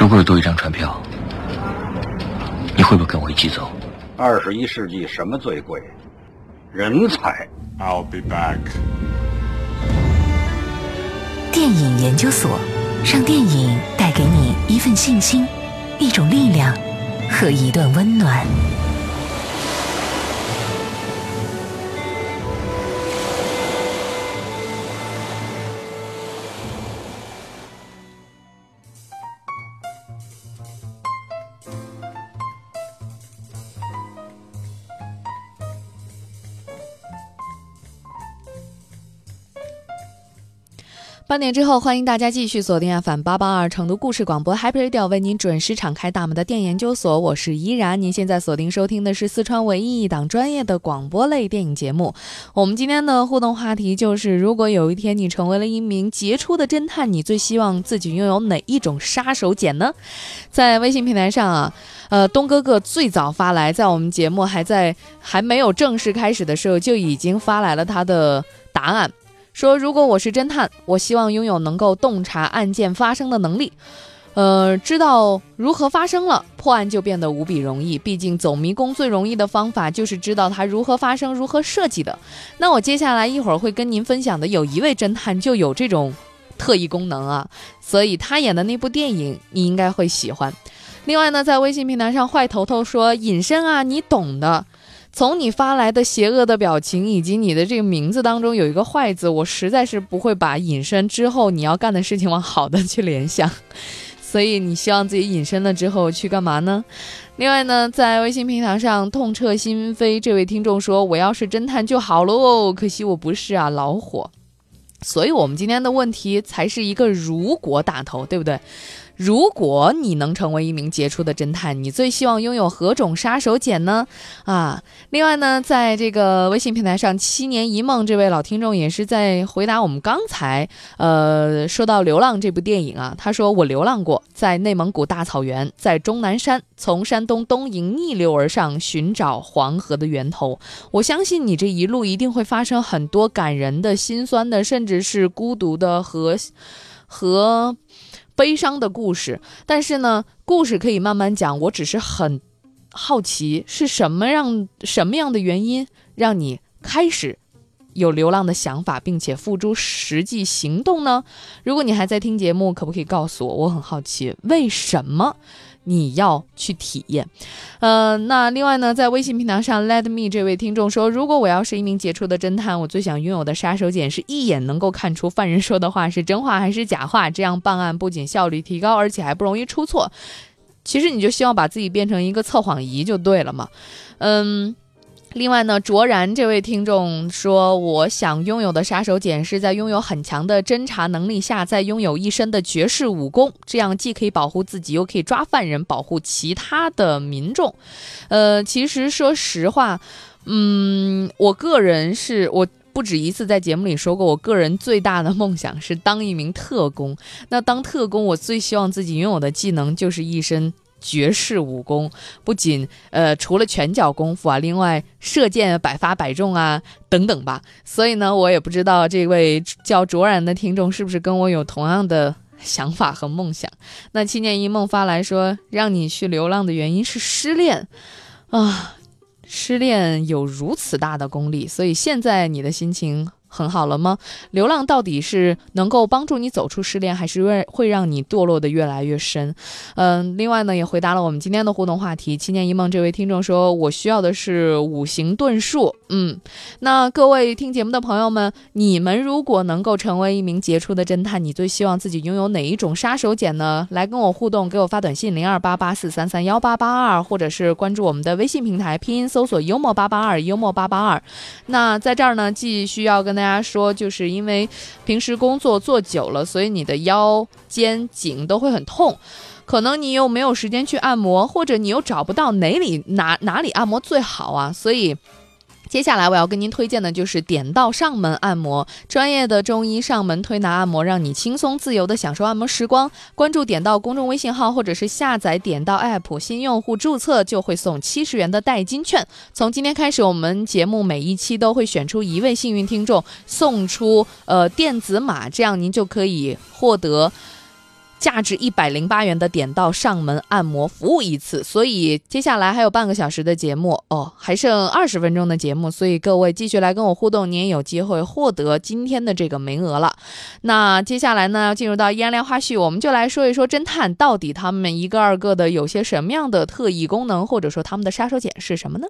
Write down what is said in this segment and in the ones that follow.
如果有多一张船票，你会不会跟我一起走？二十一世纪什么最贵？人才。I'll be back. 电影研究所，让电影带给你一份信心、一种力量和一段温暖。八点之后，欢迎大家继续锁定 FM 八八二成都故事广播 Happy Radio，为您准时敞开大门的电影研究所，我是依然。您现在锁定收听的是四川唯一一档专业的广播类电影节目。我们今天的互动话题就是：如果有一天你成为了一名杰出的侦探，你最希望自己拥有哪一种杀手锏呢？在微信平台上啊，呃，东哥哥最早发来，在我们节目还在还没有正式开始的时候，就已经发来了他的答案。说，如果我是侦探，我希望拥有能够洞察案件发生的能力，呃，知道如何发生了，破案就变得无比容易。毕竟走迷宫最容易的方法就是知道它如何发生、如何设计的。那我接下来一会儿会跟您分享的，有一位侦探就有这种特异功能啊，所以他演的那部电影你应该会喜欢。另外呢，在微信平台上，坏头头说隐身啊，你懂的。从你发来的邪恶的表情以及你的这个名字当中有一个“坏”字，我实在是不会把隐身之后你要干的事情往好的去联想，所以你希望自己隐身了之后去干嘛呢？另外呢，在微信平台上痛彻心扉这位听众说：“我要是侦探就好喽，可惜我不是啊，老火。”所以，我们今天的问题才是一个“如果”打头，对不对？如果你能成为一名杰出的侦探，你最希望拥有何种杀手锏呢？啊，另外呢，在这个微信平台上，七年一梦这位老听众也是在回答我们刚才呃说到《流浪》这部电影啊，他说我流浪过，在内蒙古大草原，在终南山，从山东东营逆流而上，寻找黄河的源头。我相信你这一路一定会发生很多感人的、心酸的，甚至是孤独的和和。悲伤的故事，但是呢，故事可以慢慢讲。我只是很好奇，是什么让什么样的原因让你开始有流浪的想法，并且付诸实际行动呢？如果你还在听节目，可不可以告诉我？我很好奇，为什么你要去体验？呃，那另外呢，在微信平台上，Let me 这位听众说，如果我要是一名杰出的侦探，我最想拥有的杀手锏是一眼能够看出犯人说的话是真话还是假话，这样办案不仅效率提高，而且还不容易出错。其实你就希望把自己变成一个测谎仪就对了嘛。嗯。另外呢，卓然这位听众说，我想拥有的杀手锏是在拥有很强的侦查能力下，再拥有一身的绝世武功，这样既可以保护自己，又可以抓犯人，保护其他的民众。呃，其实说实话，嗯，我个人是我不止一次在节目里说过，我个人最大的梦想是当一名特工。那当特工，我最希望自己拥有的技能就是一身。绝世武功不仅呃除了拳脚功夫啊，另外射箭百发百中啊等等吧。所以呢，我也不知道这位叫卓然的听众是不是跟我有同样的想法和梦想。那七年一梦发来说，让你去流浪的原因是失恋啊，失恋有如此大的功力，所以现在你的心情。很好了吗？流浪到底是能够帮助你走出失恋，还是会会让你堕落的越来越深？嗯，另外呢，也回答了我们今天的互动话题。七年一梦这位听众说：“我需要的是五行遁术。”嗯，那各位听节目的朋友们，你们如果能够成为一名杰出的侦探，你最希望自己拥有哪一种杀手锏呢？来跟我互动，给我发短信零二八八四三三幺八八二，或者是关注我们的微信平台，拼音搜索幽默八八二，幽默八八二。那在这儿呢，继续要跟大家说，就是因为平时工作做久了，所以你的腰、肩、颈都会很痛。可能你又没有时间去按摩，或者你又找不到哪里哪哪里按摩最好啊，所以。接下来我要跟您推荐的就是点到上门按摩，专业的中医上门推拿按摩，让你轻松自由的享受按摩时光。关注点到公众微信号，或者是下载点到 app，新用户注册就会送七十元的代金券。从今天开始，我们节目每一期都会选出一位幸运听众，送出呃电子码，这样您就可以获得。价值一百零八元的点到上门按摩服务一次。所以接下来还有半个小时的节目哦，还剩二十分钟的节目，所以各位继续来跟我互动，您也有机会获得今天的这个名额了。那接下来呢，要进入到依然聊花絮，我们就来说一说侦探到底他们一个二个的有些什么样的特异功能，或者说他们的杀手锏是什么呢？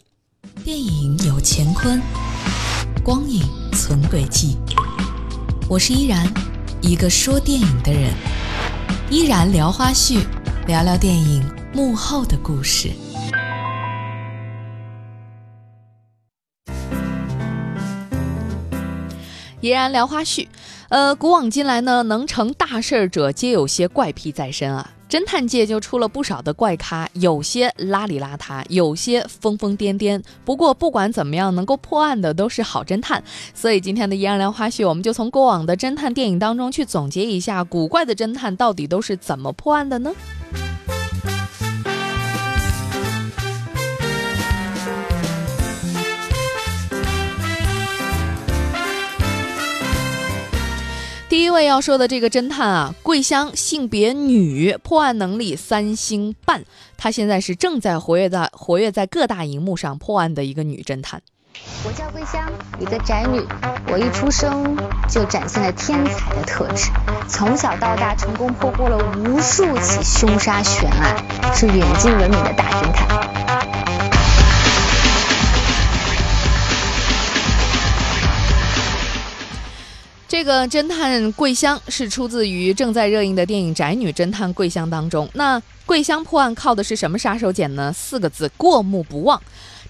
电影有乾坤，光影存轨迹。我是依然，一个说电影的人。依然聊花絮，聊聊电影幕后的故事。依然聊花絮，呃，古往今来呢，能成大事者皆有些怪癖在身啊。侦探界就出了不少的怪咖，有些邋里邋遢，有些疯疯癫癫。不过不管怎么样，能够破案的都是好侦探。所以今天的《一二聊花絮》，我们就从过往的侦探电影当中去总结一下，古怪的侦探到底都是怎么破案的呢？第一位要说的这个侦探啊，桂香，性别女，破案能力三星半。她现在是正在活跃在活跃在各大荧幕上破案的一个女侦探。我叫桂香，一个宅女。我一出生就展现了天才的特质，从小到大成功破获了无数起凶杀悬案，是远近闻名的大侦探。这个侦探桂香是出自于正在热映的电影《宅女侦探桂香》当中。那桂香破案靠的是什么杀手锏呢？四个字：过目不忘。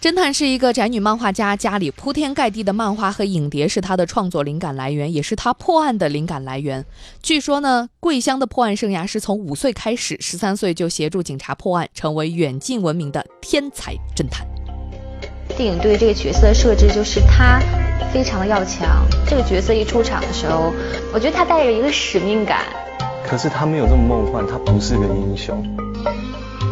侦探是一个宅女漫画家，家里铺天盖地的漫画和影碟是她的创作灵感来源，也是她破案的灵感来源。据说呢，桂香的破案生涯是从五岁开始，十三岁就协助警察破案，成为远近闻名的天才侦探。电影对这个角色的设置就是他非常的要强。这个角色一出场的时候，我觉得他带着一个使命感。可是他没有这么梦幻，他不是个英雄。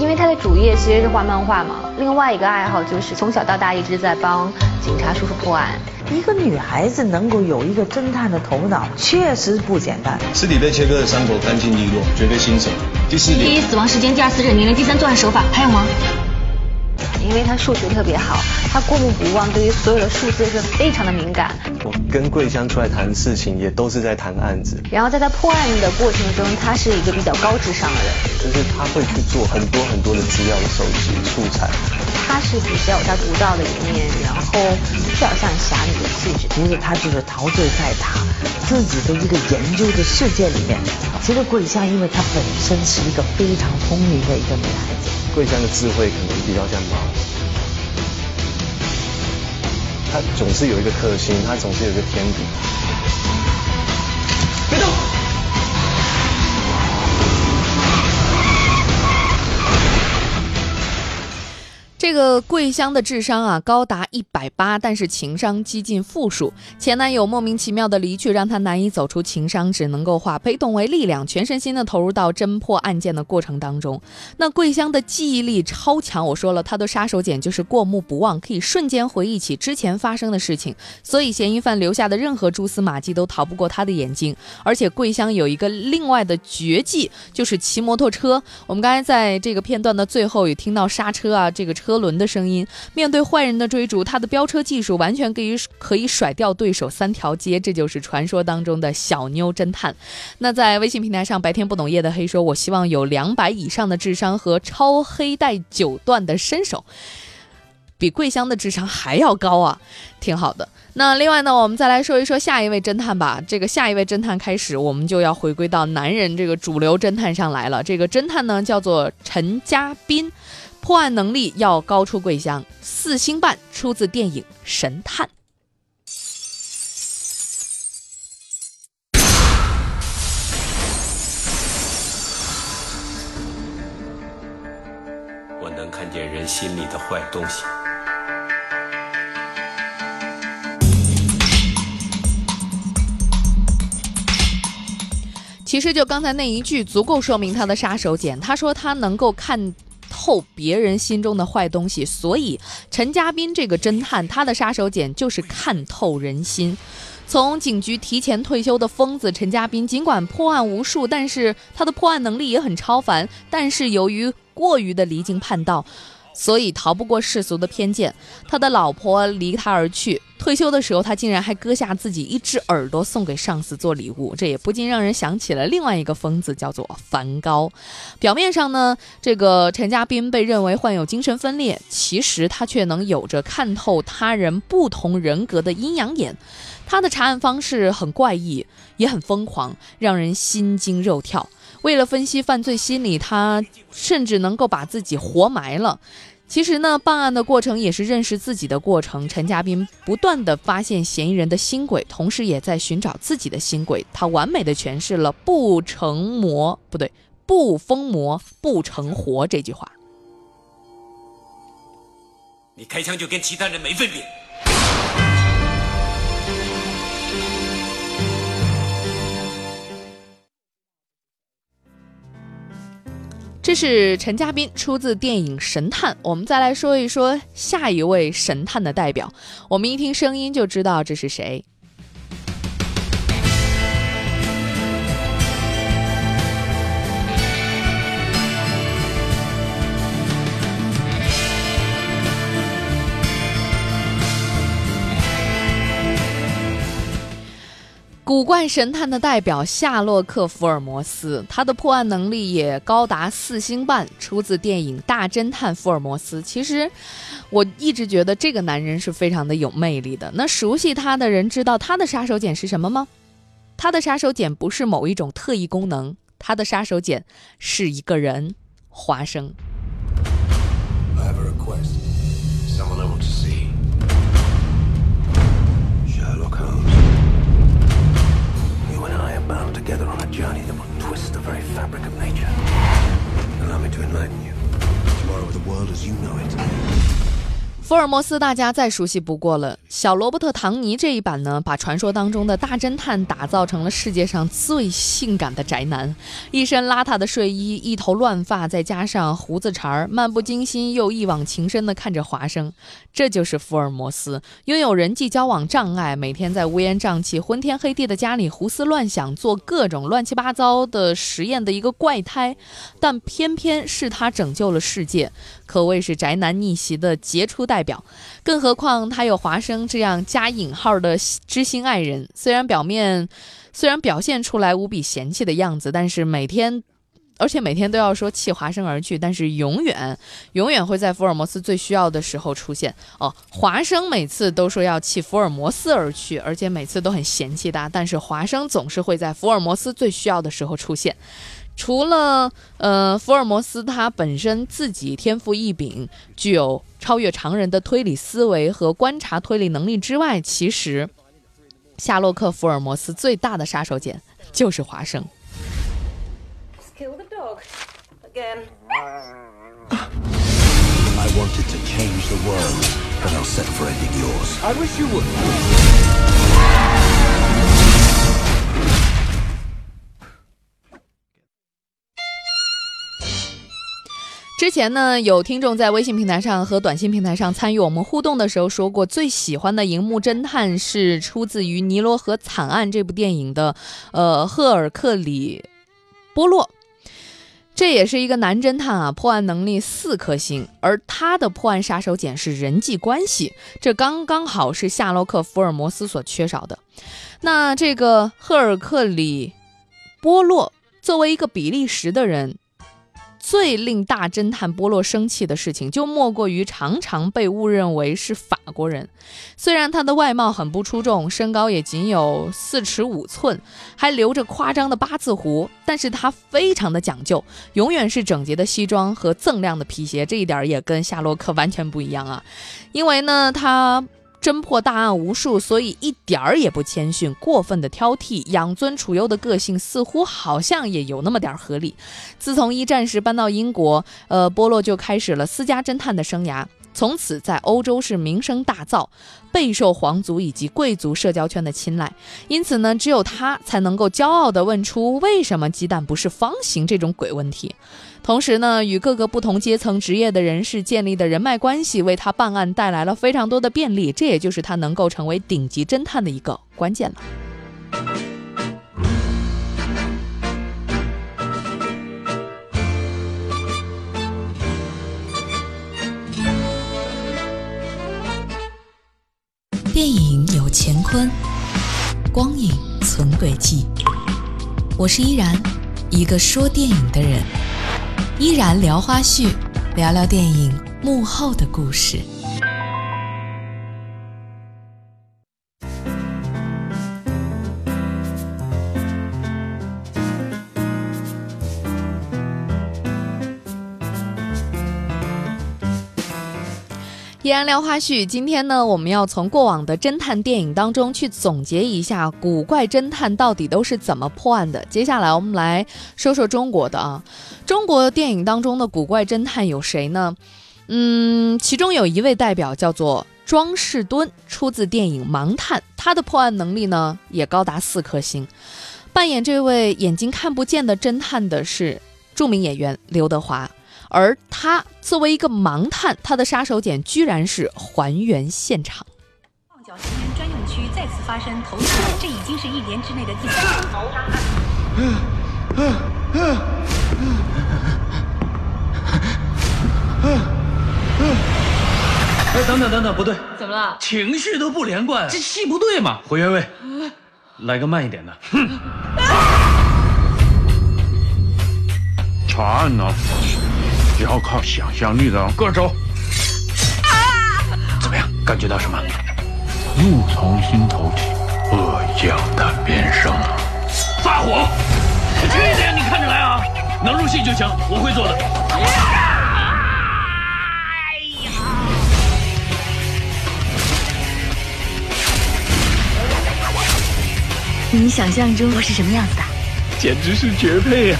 因为他的主业其实是画漫画嘛，另外一个爱好就是从小到大一直在帮警察叔叔破案。一个女孩子能够有一个侦探的头脑，确实不简单。尸体被切割的伤口干净利落，绝对新手。第四点，第一死亡时间，第二死者年龄，第三作案手法，还有吗？因为他数学特别好，他过目不忘，对于所有的数字是非常的敏感。我跟桂香出来谈事情，也都是在谈案子。然后在他破案的过程中，他是一个比较高智商的人，就是他会去做很多很多的资料的收集素材。他是比较有他独到的一面，然后比较像侠女的气质。其实他就是陶醉在他自己的一个研究的世界里面。其实桂香，因为她本身是一个非常聪明的一个女孩子。桂香的智慧可能比较像猫，它总是有一个克星，它总是有一个天敌。这个桂香的智商啊高达一百八，但是情商几近负数。前男友莫名其妙的离去，让她难以走出情伤，只能够化被动为力量，全身心的投入到侦破案件的过程当中。那桂香的记忆力超强，我说了，她的杀手锏就是过目不忘，可以瞬间回忆起之前发生的事情，所以嫌疑犯留下的任何蛛丝马迹都逃不过她的眼睛。而且桂香有一个另外的绝技，就是骑摩托车。我们刚才在这个片段的最后也听到刹车啊，这个车。车轮的声音，面对坏人的追逐，他的飙车技术完全可以可以甩掉对手三条街，这就是传说当中的小妞侦探。那在微信平台上，白天不懂夜的黑说：“我希望有两百以上的智商和超黑带九段的身手，比桂香的智商还要高啊，挺好的。”那另外呢，我们再来说一说下一位侦探吧。这个下一位侦探开始，我们就要回归到男人这个主流侦探上来了。这个侦探呢，叫做陈家斌。破案能力要高出桂香，四星半，出自电影《神探》。我能看见人心里的坏东西。其实就刚才那一句，足够说明他的杀手锏。他说他能够看。透别人心中的坏东西，所以陈家斌这个侦探，他的杀手锏就是看透人心。从警局提前退休的疯子陈家斌，尽管破案无数，但是他的破案能力也很超凡。但是由于过于的离经叛道。所以逃不过世俗的偏见，他的老婆离他而去。退休的时候，他竟然还割下自己一只耳朵送给上司做礼物，这也不禁让人想起了另外一个疯子，叫做梵高。表面上呢，这个陈家斌被认为患有精神分裂，其实他却能有着看透他人不同人格的阴阳眼。他的查案方式很怪异，也很疯狂，让人心惊肉跳。为了分析犯罪心理，他甚至能够把自己活埋了。其实呢，办案的过程也是认识自己的过程。陈家斌不断的发现嫌疑人的新轨，同时也在寻找自己的新轨。他完美的诠释了“不成魔不对，不疯魔不成活”这句话。你开枪就跟其他人没分别。这是陈嘉宾，出自电影《神探》。我们再来说一说下一位神探的代表，我们一听声音就知道这是谁。古怪神探的代表夏洛克·福尔摩斯，他的破案能力也高达四星半，出自电影《大侦探福尔摩斯》。其实，我一直觉得这个男人是非常的有魅力的。那熟悉他的人知道他的杀手锏是什么吗？他的杀手锏不是某一种特异功能，他的杀手锏是一个人——华生。Together on a journey that will twist the very fabric of nature. Allow me to enlighten you. Tomorrow the world as you know it 福尔摩斯大家再熟悉不过了，小罗伯特·唐尼这一版呢，把传说当中的大侦探打造成了世界上最性感的宅男，一身邋遢的睡衣，一头乱发，再加上胡子茬儿，漫不经心又一往情深地看着华生。这就是福尔摩斯，拥有人际交往障碍，每天在乌烟瘴气、昏天黑地的家里胡思乱想，做各种乱七八糟的实验的一个怪胎，但偏偏是他拯救了世界。可谓是宅男逆袭的杰出代代表，更何况他有华生这样加引号的知心爱人。虽然表面，虽然表现出来无比嫌弃的样子，但是每天，而且每天都要说弃华生而去，但是永远，永远会在福尔摩斯最需要的时候出现。哦，华生每次都说要弃福尔摩斯而去，而且每次都很嫌弃他，但是华生总是会在福尔摩斯最需要的时候出现。除了呃，福尔摩斯他本身自己天赋异禀，具有超越常人的推理思维和观察推理能力之外，其实夏洛克·福尔摩斯最大的杀手锏就是华生。之前呢，有听众在微信平台上和短信平台上参与我们互动的时候说过，最喜欢的荧幕侦探是出自于《尼罗河惨案》这部电影的，呃，赫尔克里波洛。这也是一个男侦探啊，破案能力四颗星，而他的破案杀手锏是人际关系，这刚刚好是夏洛克·福尔摩斯所缺少的。那这个赫尔克里波洛作为一个比利时的人。最令大侦探波洛生气的事情，就莫过于常常被误认为是法国人。虽然他的外貌很不出众，身高也仅有四尺五寸，还留着夸张的八字胡，但是他非常的讲究，永远是整洁的西装和锃亮的皮鞋。这一点也跟夏洛克完全不一样啊，因为呢，他。侦破大案无数，所以一点儿也不谦逊，过分的挑剔，养尊处优的个性似乎好像也有那么点儿合理。自从一战时搬到英国，呃，波洛就开始了私家侦探的生涯。从此在欧洲是名声大噪，备受皇族以及贵族社交圈的青睐。因此呢，只有他才能够骄傲地问出为什么鸡蛋不是方形这种鬼问题。同时呢，与各个不同阶层职业的人士建立的人脉关系，为他办案带来了非常多的便利，这也就是他能够成为顶级侦探的一个关键了。电影有乾坤，光影存轨迹。我是依然，一个说电影的人。依然聊花絮，聊聊电影幕后的故事。依然聊花絮，今天呢，我们要从过往的侦探电影当中去总结一下古怪侦探到底都是怎么破案的。接下来我们来说说中国的啊，中国电影当中的古怪侦探有谁呢？嗯，其中有一位代表叫做庄士敦，出自电影《盲探》，他的破案能力呢也高达四颗星。扮演这位眼睛看不见的侦探的是著名演员刘德华。而他作为一个盲探，他的杀手锏居然是还原现场。旺角行人专用区再次发生投尸案，这已经是一年之内的第三起谋杀案。哎，等等等等，不对，怎么了？情绪都不连贯，这戏不对嘛？回原位，来个慢一点的。查案呢？要靠想象力的，跟着走。怎么样？感觉到什么？怒从心头起，恶向胆边生。发火！轻一点，你看着来啊！能入戏就行，我会做的。哎呀！你想象中我是什么样子的？简直是绝配呀！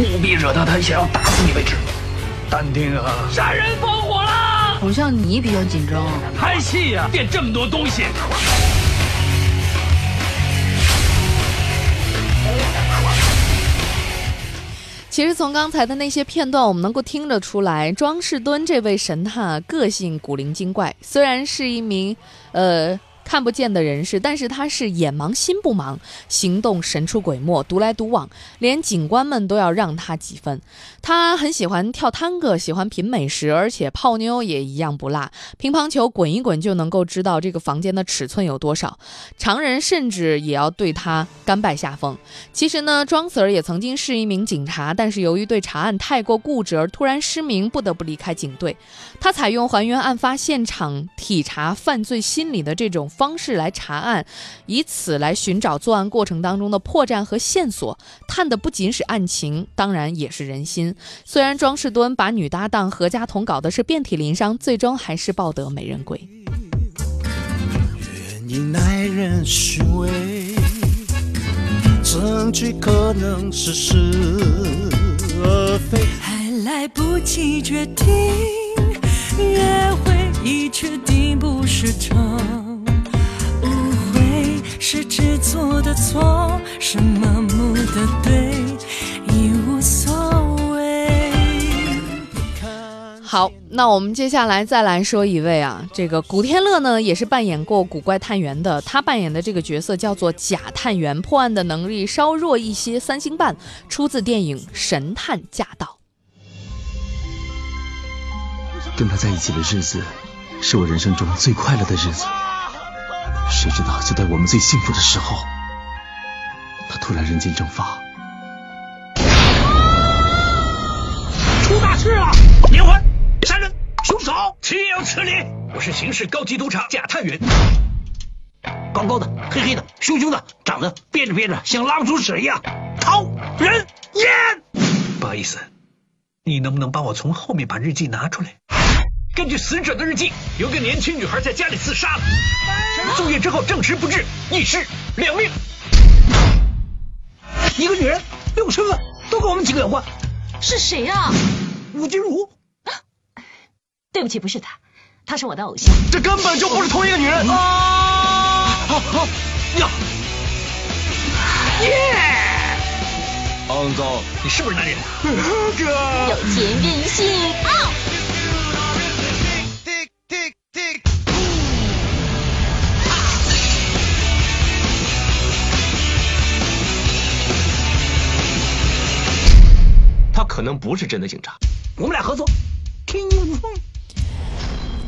务必惹到他想要打死你为止。淡定啊！杀人放火啦！好像你比较紧张。拍戏呀，垫这么多东西。其实从刚才的那些片段，我们能够听得出来，庄士敦这位神探个性古灵精怪，虽然是一名，呃。看不见的人士，但是他是眼盲心不盲，行动神出鬼没，独来独往，连警官们都要让他几分。他很喜欢跳探戈，喜欢品美食，而且泡妞也一样不落。乒乓球滚一滚就能够知道这个房间的尺寸有多少，常人甚至也要对他甘拜下风。其实呢，庄 Sir 也曾经是一名警察，但是由于对查案太过固执而突然失明，不得不离开警队。他采用还原案发现场、体察犯罪心理的这种。方式来查案，以此来寻找作案过程当中的破绽和线索，探的不仅是案情，当然也是人心。虽然庄士敦把女搭档何家彤搞的是遍体鳞伤，最终还是抱得美人归。愿你耐人寻味，证据可能是是而非，还来不及决定，约会已确定不是场。是执着的错，是盲目的对，已无所谓。好，那我们接下来再来说一位啊，这个古天乐呢也是扮演过古怪探员的，他扮演的这个角色叫做假探员，破案的能力稍弱一些，三星半，出自电影《神探驾到》。跟他在一起的日子，是我人生中最快乐的日子。谁知道，就在我们最幸福的时候，他突然人间蒸发。出大事了！连环杀人，凶手岂有此理！我是刑事高级督察贾探员，高高的，黑黑的，凶凶的，长得憋着憋着像拉不出屎一样，讨人厌。不好意思，你能不能帮我从后面把日记拿出来？根据死者的日记，有个年轻女孩在家里自杀了，送院之后证实不治，一尸两命。一个女人，六个身份，都跟我们几个有关。是谁啊？吴君如。对不起，不是她，她是我的偶像。这根本就不是同一个女人。啊！呀！耶！肮脏，你是不是男人？哥，有钱任性。啊！他可能不是真的警察，我们俩合作，天衣无缝。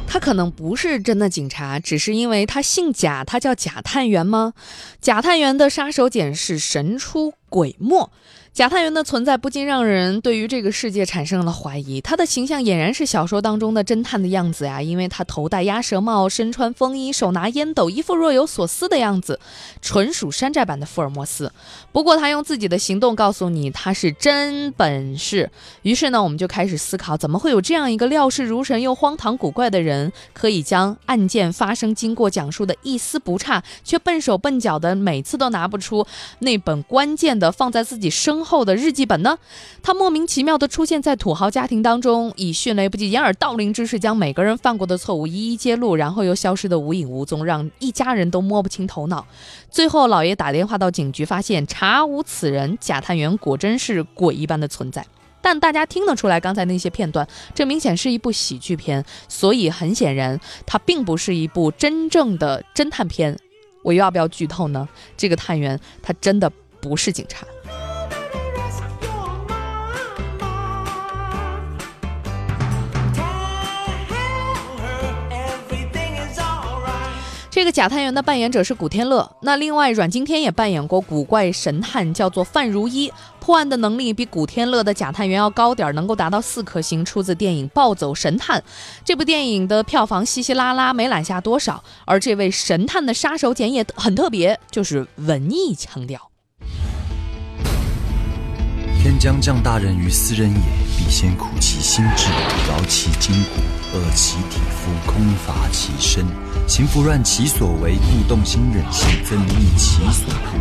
他可能不是真的警察，只是因为他姓贾，他叫贾探员吗？贾探员的杀手锏是神出鬼没。贾探员的存在不禁让人对于这个世界产生了怀疑。他的形象俨然是小说当中的侦探的样子呀，因为他头戴鸭舌帽，身穿风衣，手拿烟斗，一副若有所思的样子，纯属山寨版的福尔摩斯。不过他用自己的行动告诉你他是真本事。于是呢，我们就开始思考，怎么会有这样一个料事如神又荒唐古怪的人，可以将案件发生经过讲述的一丝不差，却笨手笨脚的每次都拿不出那本关键的放在自己身后的日记本呢？他莫名其妙地出现在土豪家庭当中，以迅雷不及掩耳盗铃之势将每个人犯过的错误一一揭露，然后又消失得无影无踪，让一家人都摸不清头脑。最后，老爷打电话到警局，发现查无此人。假探员果真是鬼一般的存在。但大家听得出来，刚才那些片段，这明显是一部喜剧片，所以很显然，它并不是一部真正的侦探片。我要不要剧透呢？这个探员他真的不是警察。这个假探员的扮演者是古天乐，那另外阮经天也扮演过古怪神探，叫做范如一，破案的能力比古天乐的假探员要高点儿，能够达到四颗星，出自电影《暴走神探》。这部电影的票房稀稀拉拉，没揽下多少。而这位神探的杀手锏也很特别，就是文艺腔调。将降大任于斯人也，必先苦其心志，劳其筋骨，饿其体肤，空乏其身，行拂乱其所为，故动心忍性，增益其所不。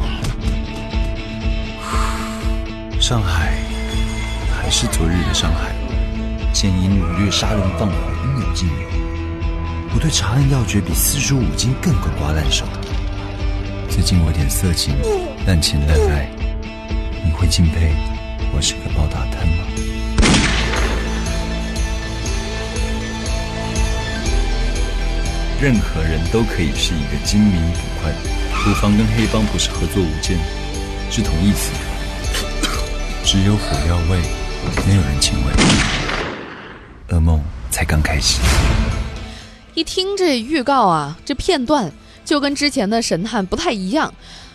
上海还是昨日的上海，现因掳掠杀人放火应有尽有。我对查案要诀比四书五经更滚瓜烂熟。最近我有点色情，滥情滥爱，你会敬佩？我是个暴打探吗？任何人都可以是一个精明捕快。土方跟黑帮不是合作无间，是同义词。只有火药味，没有人情味。噩梦才刚开始。一听这预告啊，这片段就跟之前的神探不太一样。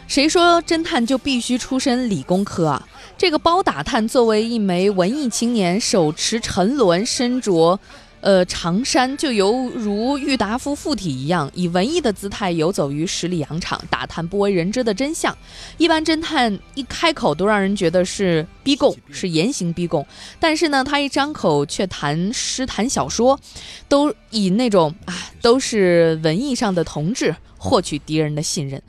谁说侦探就必须出身理工科啊？这个包打探作为一枚文艺青年，手持沉沦，身着呃长衫，就犹如郁达夫附体一样，以文艺的姿态游走于十里洋场，打探不为人知的真相。一般侦探一开口都让人觉得是逼供，是严刑逼供，但是呢，他一张口却谈诗谈小说，都以那种啊都是文艺上的同志获取敌人的信任。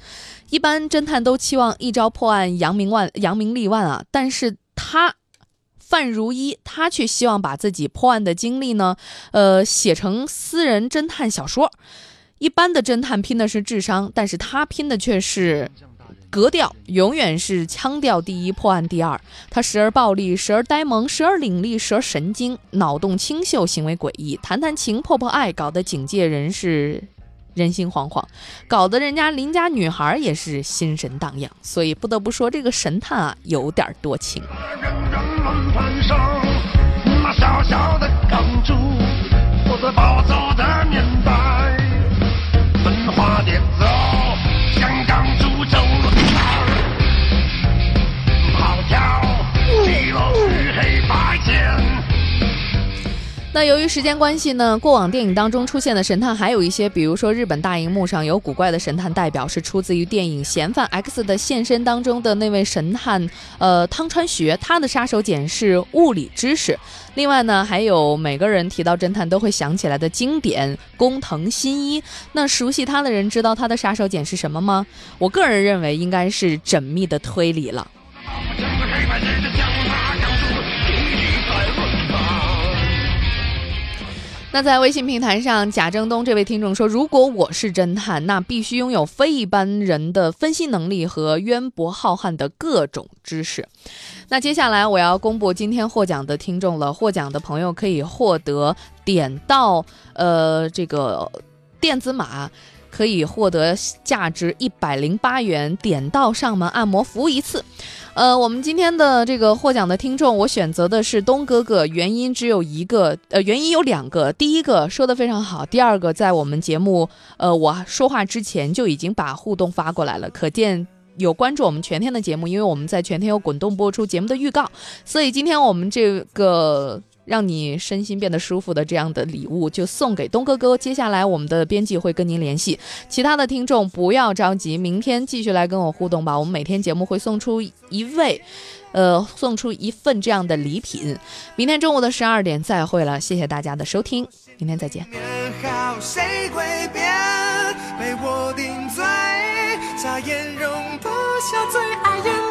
一般侦探都期望一朝破案，扬名万扬名立万啊！但是他范如一，他却希望把自己破案的经历呢，呃，写成私人侦探小说。一般的侦探拼的是智商，但是他拼的却是格调，永远是腔调第一，破案第二。他时而暴力，时而呆萌，时而伶俐，时而神经，脑洞清秀，行为诡异，谈谈情，破破爱，搞得警界人士。人心惶惶，搞得人家邻家女孩也是心神荡漾，所以不得不说这个神探啊有点多情。那小小的港珠，我在暴走那由于时间关系呢，过往电影当中出现的神探还有一些，比如说日本大荧幕上有古怪的神探代表是出自于电影《嫌犯 X 的现身》当中的那位神探，呃，汤川学，他的杀手锏是物理知识。另外呢，还有每个人提到侦探都会想起来的经典工藤新一。那熟悉他的人知道他的杀手锏是什么吗？我个人认为应该是缜密的推理了。那在微信平台上，贾正东这位听众说：“如果我是侦探，那必须拥有非一般人的分析能力和渊博浩瀚的各种知识。”那接下来我要公布今天获奖的听众了，获奖的朋友可以获得点到呃这个电子码。可以获得价值一百零八元点到上门按摩服务一次，呃，我们今天的这个获奖的听众，我选择的是东哥哥，原因只有一个，呃，原因有两个，第一个说的非常好，第二个在我们节目，呃，我说话之前就已经把互动发过来了，可见有关注我们全天的节目，因为我们在全天有滚动播出节目的预告，所以今天我们这个。让你身心变得舒服的这样的礼物就送给东哥哥。接下来我们的编辑会跟您联系。其他的听众不要着急，明天继续来跟我互动吧。我们每天节目会送出一位，呃，送出一份这样的礼品。明天中午的十二点再会了，谢谢大家的收听，明天再见。谁会变？被我定罪，眨眼容不下最爱人的